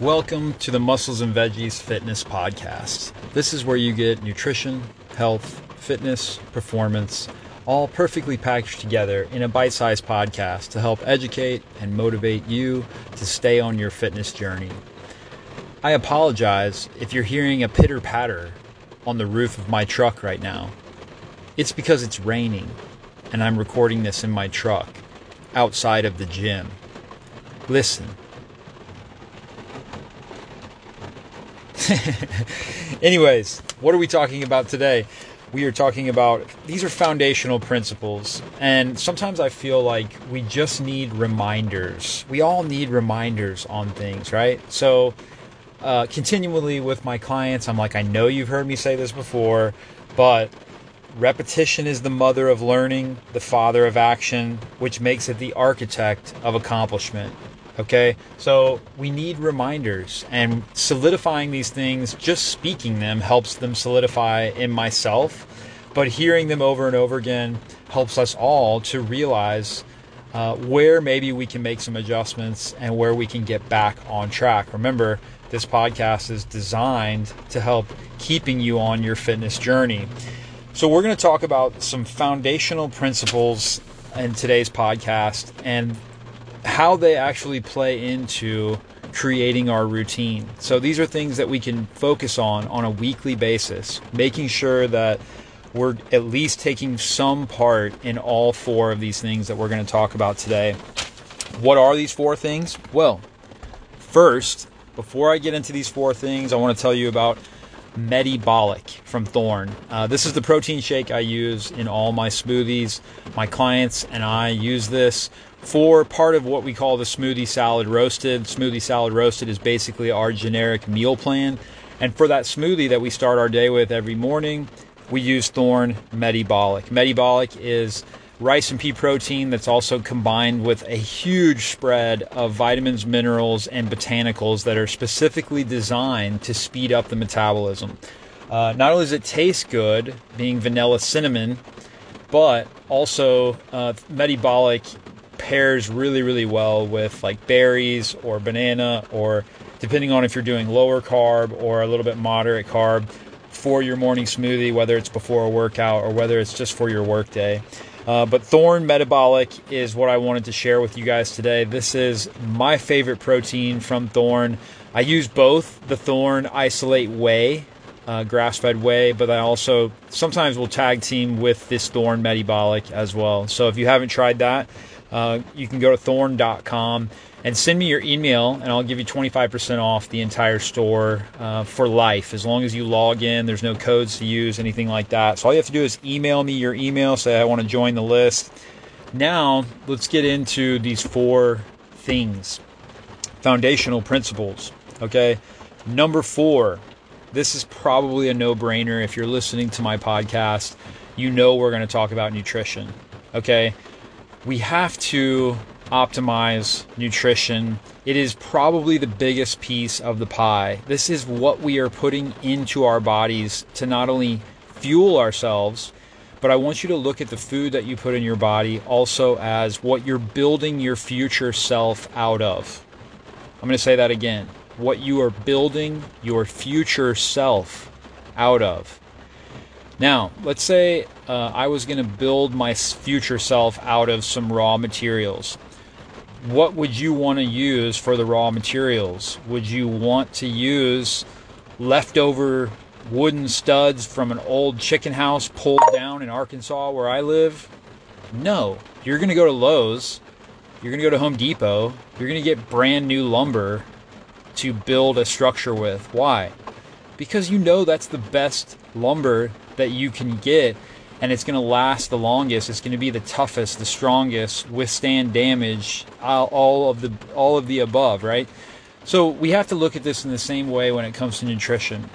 Welcome to the Muscles and Veggies Fitness Podcast. This is where you get nutrition, health, fitness, performance, all perfectly packaged together in a bite sized podcast to help educate and motivate you to stay on your fitness journey. I apologize if you're hearing a pitter patter on the roof of my truck right now. It's because it's raining and I'm recording this in my truck outside of the gym. Listen. Anyways, what are we talking about today? We are talking about these are foundational principles, and sometimes I feel like we just need reminders. We all need reminders on things, right? So, uh, continually with my clients, I'm like, I know you've heard me say this before, but repetition is the mother of learning, the father of action, which makes it the architect of accomplishment. Okay, so we need reminders, and solidifying these things, just speaking them helps them solidify in myself, but hearing them over and over again helps us all to realize uh, where maybe we can make some adjustments and where we can get back on track. Remember, this podcast is designed to help keeping you on your fitness journey. So, we're going to talk about some foundational principles in today's podcast and how they actually play into creating our routine. So these are things that we can focus on on a weekly basis, making sure that we're at least taking some part in all four of these things that we're going to talk about today. What are these four things? Well, first, before I get into these four things, I want to tell you about Medibolic from Thorne. Uh, this is the protein shake I use in all my smoothies. My clients and I use this for part of what we call the smoothie salad roasted. Smoothie salad roasted is basically our generic meal plan. And for that smoothie that we start our day with every morning, we use Thorne Medibolic. Medibolic is rice and pea protein that's also combined with a huge spread of vitamins, minerals, and botanicals that are specifically designed to speed up the metabolism. Uh, not only does it taste good, being vanilla cinnamon, but also uh, Medibolic pairs really, really well with like berries or banana, or depending on if you're doing lower carb or a little bit moderate carb for your morning smoothie, whether it's before a workout or whether it's just for your workday. Uh, but Thorne Medibolic is what I wanted to share with you guys today. This is my favorite protein from Thorne. I use both the Thorne Isolate Whey, uh, grass fed whey, but I also sometimes will tag team with this Thorne Medibolic as well. So if you haven't tried that, uh, you can go to thorne.com and send me your email, and I'll give you 25% off the entire store uh, for life. As long as you log in, there's no codes to use, anything like that. So all you have to do is email me your email, say I want to join the list. Now, let's get into these four things foundational principles. Okay. Number four, this is probably a no brainer. If you're listening to my podcast, you know we're going to talk about nutrition. Okay we have to optimize nutrition. It is probably the biggest piece of the pie. This is what we are putting into our bodies to not only fuel ourselves, but I want you to look at the food that you put in your body also as what you're building your future self out of. I'm going to say that again. What you are building your future self out of. Now, let's say uh, I was going to build my future self out of some raw materials. What would you want to use for the raw materials? Would you want to use leftover wooden studs from an old chicken house pulled down in Arkansas where I live? No. You're going to go to Lowe's, you're going to go to Home Depot, you're going to get brand new lumber to build a structure with. Why? Because you know that's the best lumber that you can get and it's going to last the longest. It's going to be the toughest the strongest withstand damage all of the all of the above right? So we have to look at this in the same way when it comes to nutrition.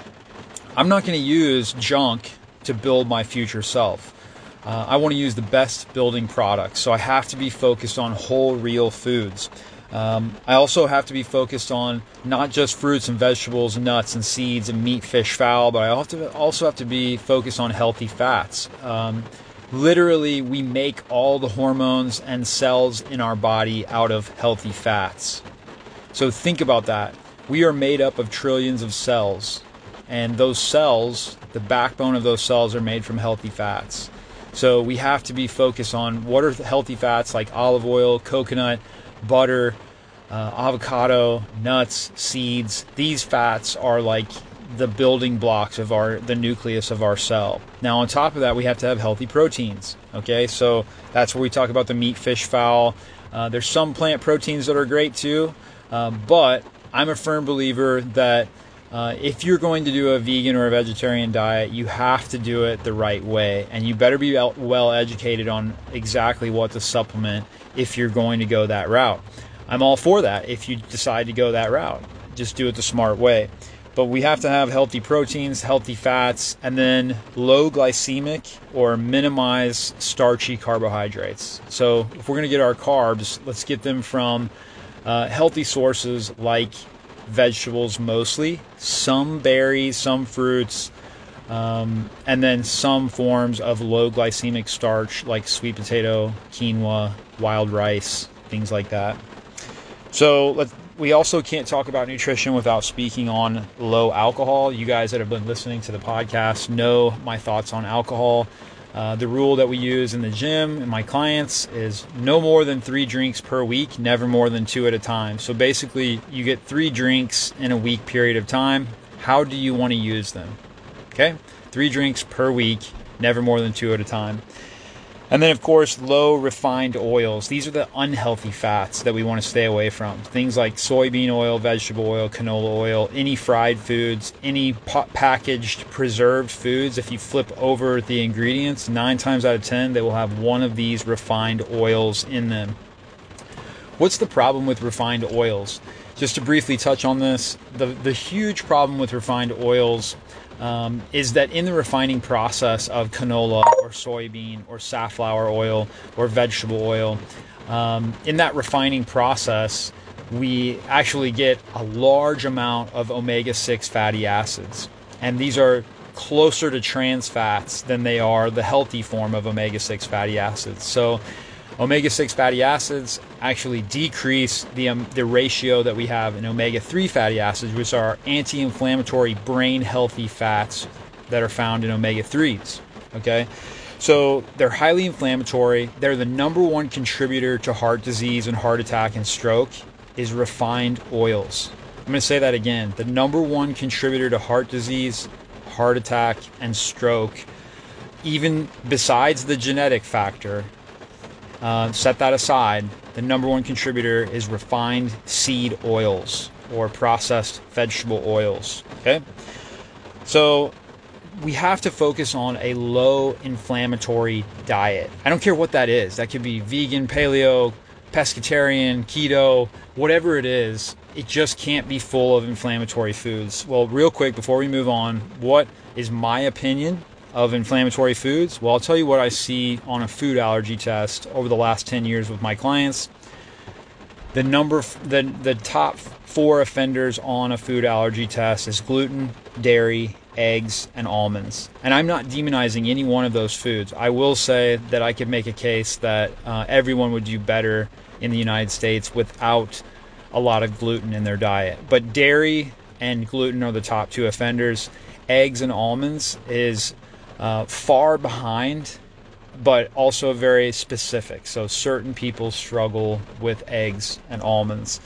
I'm not going to use junk to build my future self. Uh, i want to use the best building products so i have to be focused on whole real foods um, I also have to be focused on not just fruits and vegetables, nuts and seeds and meat, fish, fowl, but I also have to be focused on healthy fats. Um, literally, we make all the hormones and cells in our body out of healthy fats. So think about that. we are made up of trillions of cells. And those cells, the backbone of those cells, are made from healthy fats. So we have to be focused on what are healthy fats like olive oil, coconut, butter, uh, avocado, nuts, seeds. These fats are like the building blocks of our the nucleus of our cell. Now on top of that, we have to have healthy proteins. Okay, so that's where we talk about the meat, fish, fowl. Uh, there's some plant proteins that are great too, uh, but I'm a firm believer that uh, if you're going to do a vegan or a vegetarian diet, you have to do it the right way, and you better be well educated on exactly what to supplement if you're going to go that route. I'm all for that if you decide to go that route. Just do it the smart way. But we have to have healthy proteins, healthy fats, and then low glycemic or minimize starchy carbohydrates. So if we're going to get our carbs, let's get them from uh, healthy sources like vegetables mostly, some berries, some fruits, um, and then some forms of low glycemic starch like sweet potato, quinoa, wild rice, things like that. So let's we also can't talk about nutrition without speaking on low alcohol. You guys that have been listening to the podcast know my thoughts on alcohol. Uh, the rule that we use in the gym and my clients is no more than three drinks per week, never more than two at a time. So basically, you get three drinks in a week period of time. How do you want to use them? Okay, three drinks per week, never more than two at a time. And then, of course, low refined oils. These are the unhealthy fats that we want to stay away from. Things like soybean oil, vegetable oil, canola oil, any fried foods, any packaged preserved foods. If you flip over the ingredients, nine times out of ten, they will have one of these refined oils in them. What's the problem with refined oils? Just to briefly touch on this, the, the huge problem with refined oils um, is that in the refining process of canola or soybean or safflower oil or vegetable oil, um, in that refining process, we actually get a large amount of omega 6 fatty acids. And these are closer to trans fats than they are the healthy form of omega 6 fatty acids. So, omega 6 fatty acids actually decrease the, um, the ratio that we have in omega 3 fatty acids, which are anti inflammatory, brain healthy fats that are found in omega 3s. Okay? So they're highly inflammatory. They're the number one contributor to heart disease and heart attack and stroke is refined oils. I'm going to say that again. The number one contributor to heart disease, heart attack, and stroke, even besides the genetic factor, uh, set that aside. The number one contributor is refined seed oils or processed vegetable oils. Okay? So we have to focus on a low inflammatory diet. I don't care what that is. That could be vegan, paleo, pescatarian, keto, whatever it is. It just can't be full of inflammatory foods. Well, real quick before we move on, what is my opinion of inflammatory foods? Well, I'll tell you what I see on a food allergy test over the last 10 years with my clients. The number the the top 4 offenders on a food allergy test is gluten, dairy, eggs, and almonds. And I'm not demonizing any one of those foods. I will say that I could make a case that uh, everyone would do better in the United States without a lot of gluten in their diet. But dairy and gluten are the top two offenders. Eggs and almonds is uh, far behind, but also very specific. So certain people struggle with eggs and almonds,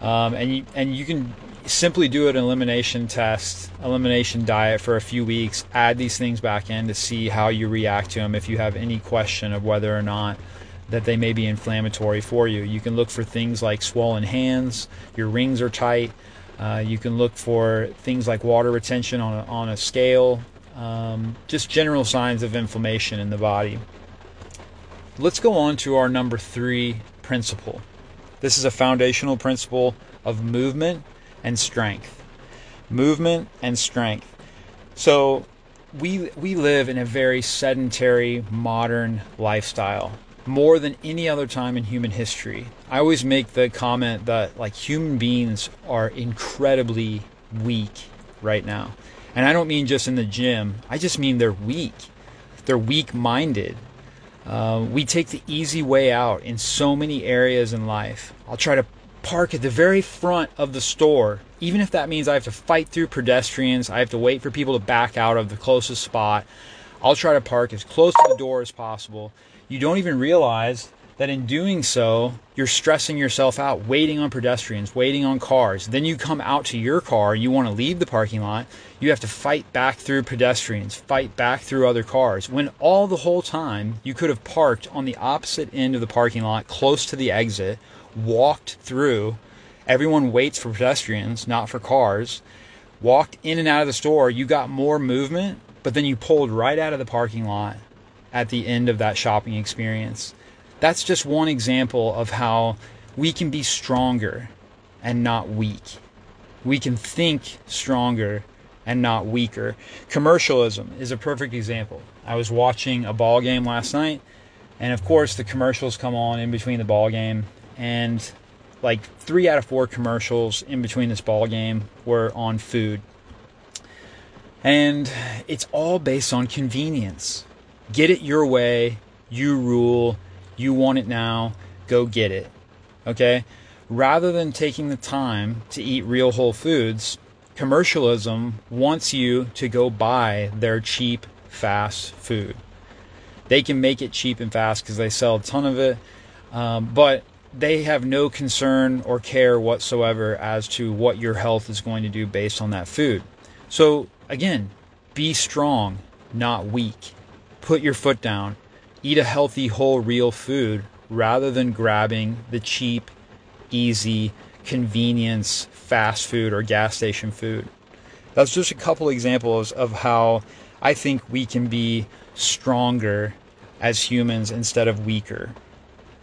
um, and you, and you can simply do an elimination test, elimination diet for a few weeks. Add these things back in to see how you react to them. If you have any question of whether or not that they may be inflammatory for you, you can look for things like swollen hands, your rings are tight. Uh, you can look for things like water retention on a, on a scale, um, just general signs of inflammation in the body. Let's go on to our number three principle. This is a foundational principle of movement and strength. Movement and strength. So we we live in a very sedentary modern lifestyle more than any other time in human history. I always make the comment that like human beings are incredibly weak right now. And I don't mean just in the gym, I just mean they're weak. They're weak minded. Uh, we take the easy way out in so many areas in life. I'll try to park at the very front of the store even if that means I have to fight through pedestrians, I have to wait for people to back out of the closest spot. I'll try to park as close to the door as possible. You don't even realize that in doing so, you're stressing yourself out, waiting on pedestrians, waiting on cars. Then you come out to your car, you want to leave the parking lot, you have to fight back through pedestrians, fight back through other cars. When all the whole time you could have parked on the opposite end of the parking lot, close to the exit, walked through. Everyone waits for pedestrians, not for cars. Walked in and out of the store, you got more movement, but then you pulled right out of the parking lot at the end of that shopping experience that's just one example of how we can be stronger and not weak. We can think stronger and not weaker. Commercialism is a perfect example. I was watching a ball game last night, and of course, the commercials come on in between the ball game, and like three out of four commercials in between this ball game were on food. And it's all based on convenience. Get it your way, you rule, you want it now, go get it. Okay? Rather than taking the time to eat real whole foods, commercialism wants you to go buy their cheap, fast food. They can make it cheap and fast because they sell a ton of it, um, but they have no concern or care whatsoever as to what your health is going to do based on that food. So, again, be strong, not weak. Put your foot down eat a healthy, whole, real food rather than grabbing the cheap, easy, convenience, fast food or gas station food. That's just a couple examples of how I think we can be stronger as humans instead of weaker.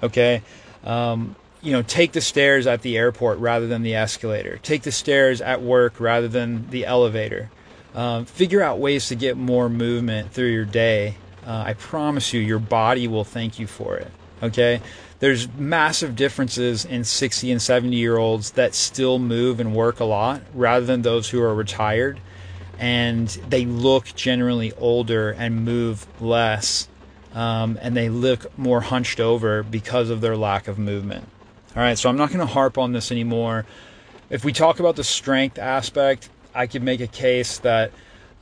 Okay? Um, you know, take the stairs at the airport rather than the escalator. Take the stairs at work rather than the elevator. Um, figure out ways to get more movement through your day uh, I promise you, your body will thank you for it. Okay? There's massive differences in 60 and 70 year olds that still move and work a lot rather than those who are retired. And they look generally older and move less. Um, and they look more hunched over because of their lack of movement. All right, so I'm not going to harp on this anymore. If we talk about the strength aspect, I could make a case that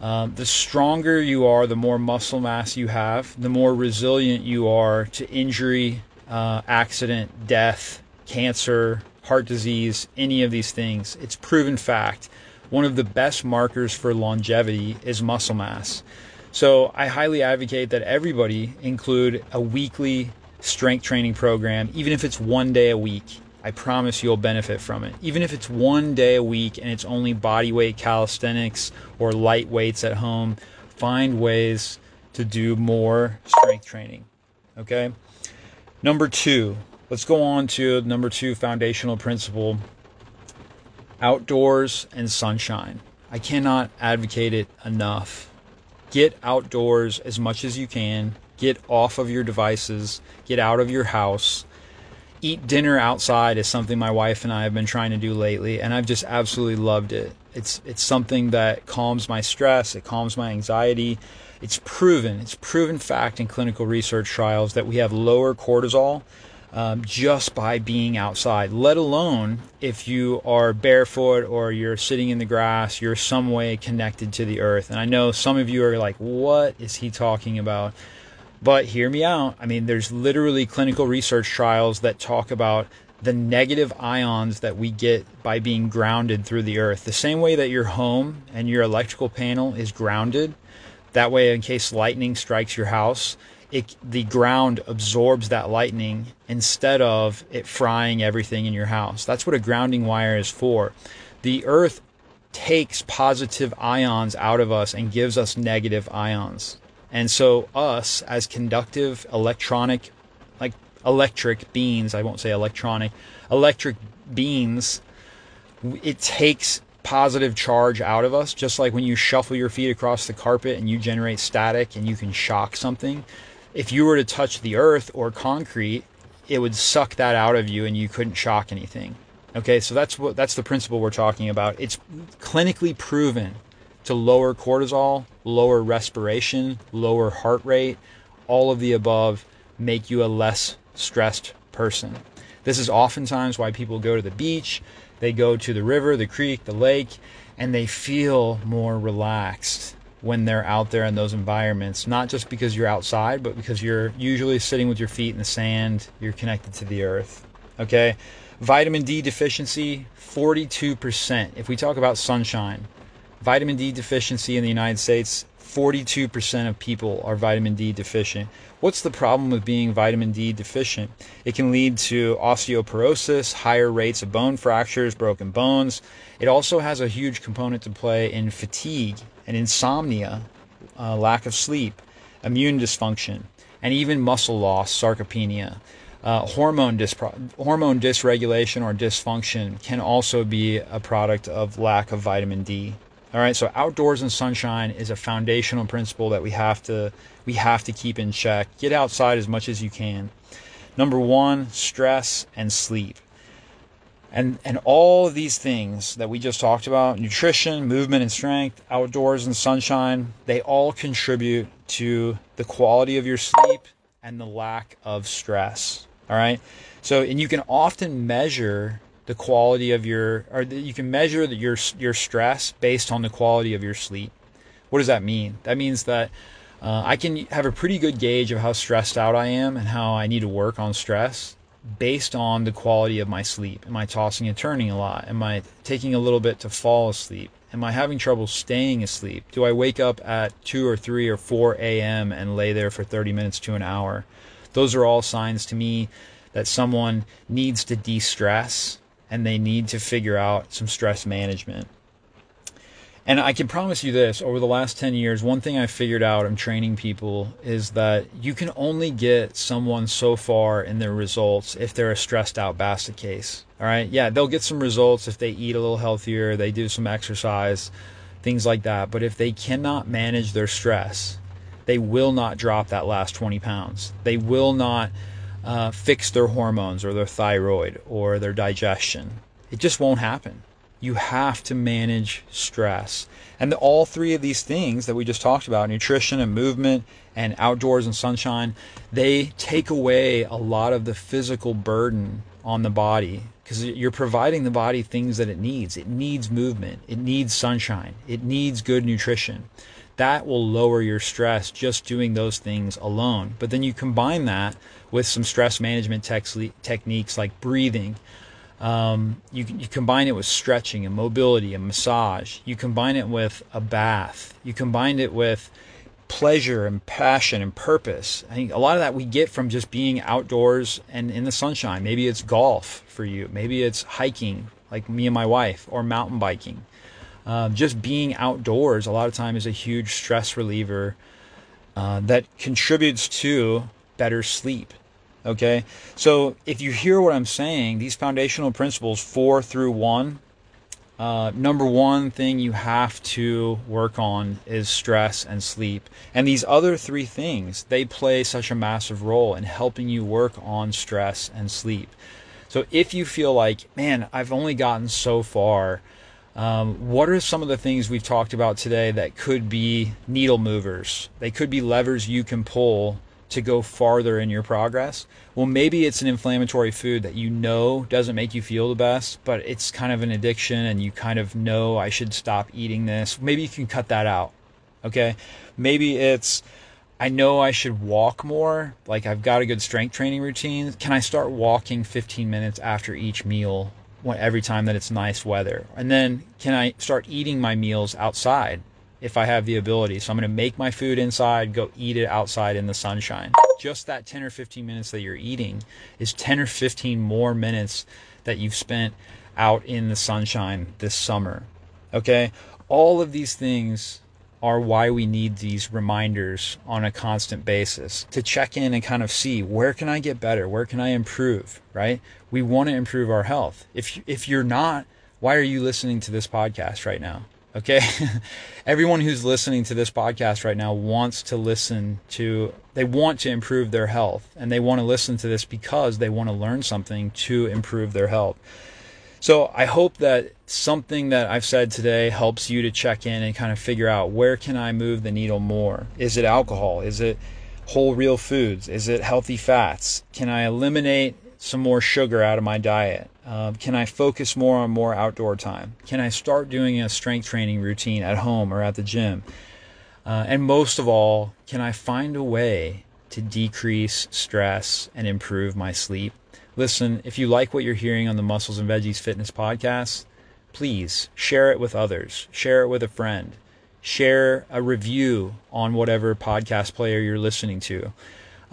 um, the stronger you are, the more muscle mass you have, the more resilient you are to injury, uh, accident, death, cancer, heart disease, any of these things. It's proven fact. One of the best markers for longevity is muscle mass. So I highly advocate that everybody include a weekly strength training program, even if it's one day a week. I promise you'll benefit from it. Even if it's one day a week and it's only body weight calisthenics or light weights at home, find ways to do more strength training. Okay? Number two, let's go on to number two foundational principle outdoors and sunshine. I cannot advocate it enough. Get outdoors as much as you can, get off of your devices, get out of your house eat dinner outside is something my wife and I have been trying to do lately, and I've just absolutely loved it. It's it's something that calms my stress, it calms my anxiety. It's proven, it's proven fact in clinical research trials that we have lower cortisol um, just by being outside, let alone if you are barefoot or you're sitting in the grass, you're some way connected to the earth. And I know some of you are like, what is he talking about? But hear me out. I mean, there's literally clinical research trials that talk about the negative ions that we get by being grounded through the earth. The same way that your home and your electrical panel is grounded, that way, in case lightning strikes your house, it, the ground absorbs that lightning instead of it frying everything in your house. That's what a grounding wire is for. The earth takes positive ions out of us and gives us negative ions. And so, us as conductive electronic, like electric beings, I won't say electronic, electric beings, it takes positive charge out of us, just like when you shuffle your feet across the carpet and you generate static and you can shock something. If you were to touch the earth or concrete, it would suck that out of you and you couldn't shock anything. Okay, so that's what that's the principle we're talking about. It's clinically proven to lower cortisol, lower respiration, lower heart rate, all of the above make you a less stressed person. This is oftentimes why people go to the beach, They go to the river, the creek, the lake, and they feel more relaxed when they're out there in those environments. Not just because you're outside, but because you're usually sitting with your feet in the sand, you're connected to the earth. Okay? Vitamin D deficiency, 42%. If we talk about sunshine, vitamin D deficiency in the United States, 42% of people are vitamin D deficient. What's the problem with being vitamin D deficient? It can lead to osteoporosis, higher rates of bone fractures, broken bones. It also has a huge component to play in fatigue and insomnia, uh, lack of sleep, immune dysfunction, and even muscle loss, sarcopenia. Uh, hormone, dispro- hormone dysregulation or dysfunction can also be a product of lack of vitamin D. All right, so outdoors and sunshine is a foundational principle that we have to we have to keep in check. Get outside as much as you can. Number 1, stress and sleep. And and all these things that we just talked about, nutrition, movement and strength, outdoors and sunshine, they all contribute to the quality of your sleep and the lack of stress. All right? So and you can often measure the quality of your, or you can measure your your stress based on the quality of your sleep. What does that mean? That means that uh, I can have a pretty good gauge of how stressed out I am and how I need to work on stress based on the quality of my sleep. Am I tossing and turning a lot? Am I taking a little bit to fall asleep? Am I having trouble staying asleep? Do I wake up at 2 or 3 or 4 a.m. and lay there for 30 minutes to an hour? Those are all signs to me that someone needs to de stress and they need to figure out some stress management. And I can promise you this over the last 10 years, one thing I figured out in training people is that you can only get someone so far in their results if they're a stressed out basket case. All right. Yeah, they'll get some results if they eat a little healthier, they do some exercise, things like that. But if they cannot manage their stress, they will not drop that last 20 pounds. They will not uh, fix their hormones or their thyroid or their digestion. It just won't happen. You have to manage stress. And the, all three of these things that we just talked about nutrition and movement and outdoors and sunshine they take away a lot of the physical burden on the body because you're providing the body things that it needs. It needs movement, it needs sunshine, it needs good nutrition. That will lower your stress just doing those things alone. But then you combine that with some stress management techniques like breathing. Um, you, you combine it with stretching and mobility and massage. You combine it with a bath. You combine it with pleasure and passion and purpose. I think a lot of that we get from just being outdoors and in the sunshine. Maybe it's golf for you. Maybe it's hiking, like me and my wife, or mountain biking. Uh, just being outdoors a lot of time is a huge stress reliever uh, that contributes to better sleep. Okay, so if you hear what I'm saying, these foundational principles, four through one, uh, number one thing you have to work on is stress and sleep. And these other three things, they play such a massive role in helping you work on stress and sleep. So if you feel like, man, I've only gotten so far, um, what are some of the things we've talked about today that could be needle movers? They could be levers you can pull to go farther in your progress. Well, maybe it's an inflammatory food that you know doesn't make you feel the best, but it's kind of an addiction and you kind of know I should stop eating this. Maybe you can cut that out. Okay. Maybe it's, I know I should walk more. Like I've got a good strength training routine. Can I start walking 15 minutes after each meal every time that it's nice weather? And then can I start eating my meals outside? If I have the ability. So I'm going to make my food inside, go eat it outside in the sunshine. Just that 10 or 15 minutes that you're eating is 10 or 15 more minutes that you've spent out in the sunshine this summer. Okay? All of these things are why we need these reminders on a constant basis to check in and kind of see where can I get better? Where can I improve, right? We want to improve our health. If if you're not, why are you listening to this podcast right now? Okay. Everyone who's listening to this podcast right now wants to listen to, they want to improve their health and they want to listen to this because they want to learn something to improve their health. So I hope that something that I've said today helps you to check in and kind of figure out where can I move the needle more? Is it alcohol? Is it whole real foods? Is it healthy fats? Can I eliminate some more sugar out of my diet? Uh, can I focus more on more outdoor time? Can I start doing a strength training routine at home or at the gym? Uh, and most of all, can I find a way to decrease stress and improve my sleep? Listen, if you like what you're hearing on the Muscles and Veggies Fitness podcast, please share it with others. Share it with a friend. Share a review on whatever podcast player you're listening to.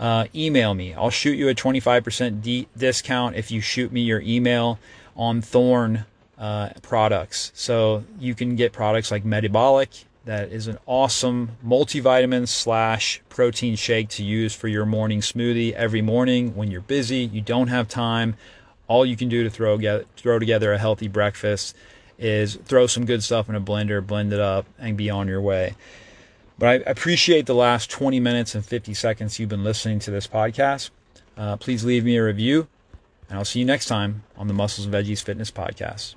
Uh, email me. I'll shoot you a 25% d- discount if you shoot me your email on Thorne uh, products. So you can get products like Medibolic, that is an awesome multivitamin slash protein shake to use for your morning smoothie every morning when you're busy, you don't have time. All you can do to throw get, throw together a healthy breakfast is throw some good stuff in a blender, blend it up, and be on your way. But I appreciate the last 20 minutes and 50 seconds you've been listening to this podcast. Uh, please leave me a review, and I'll see you next time on the Muscles and Veggies Fitness Podcast.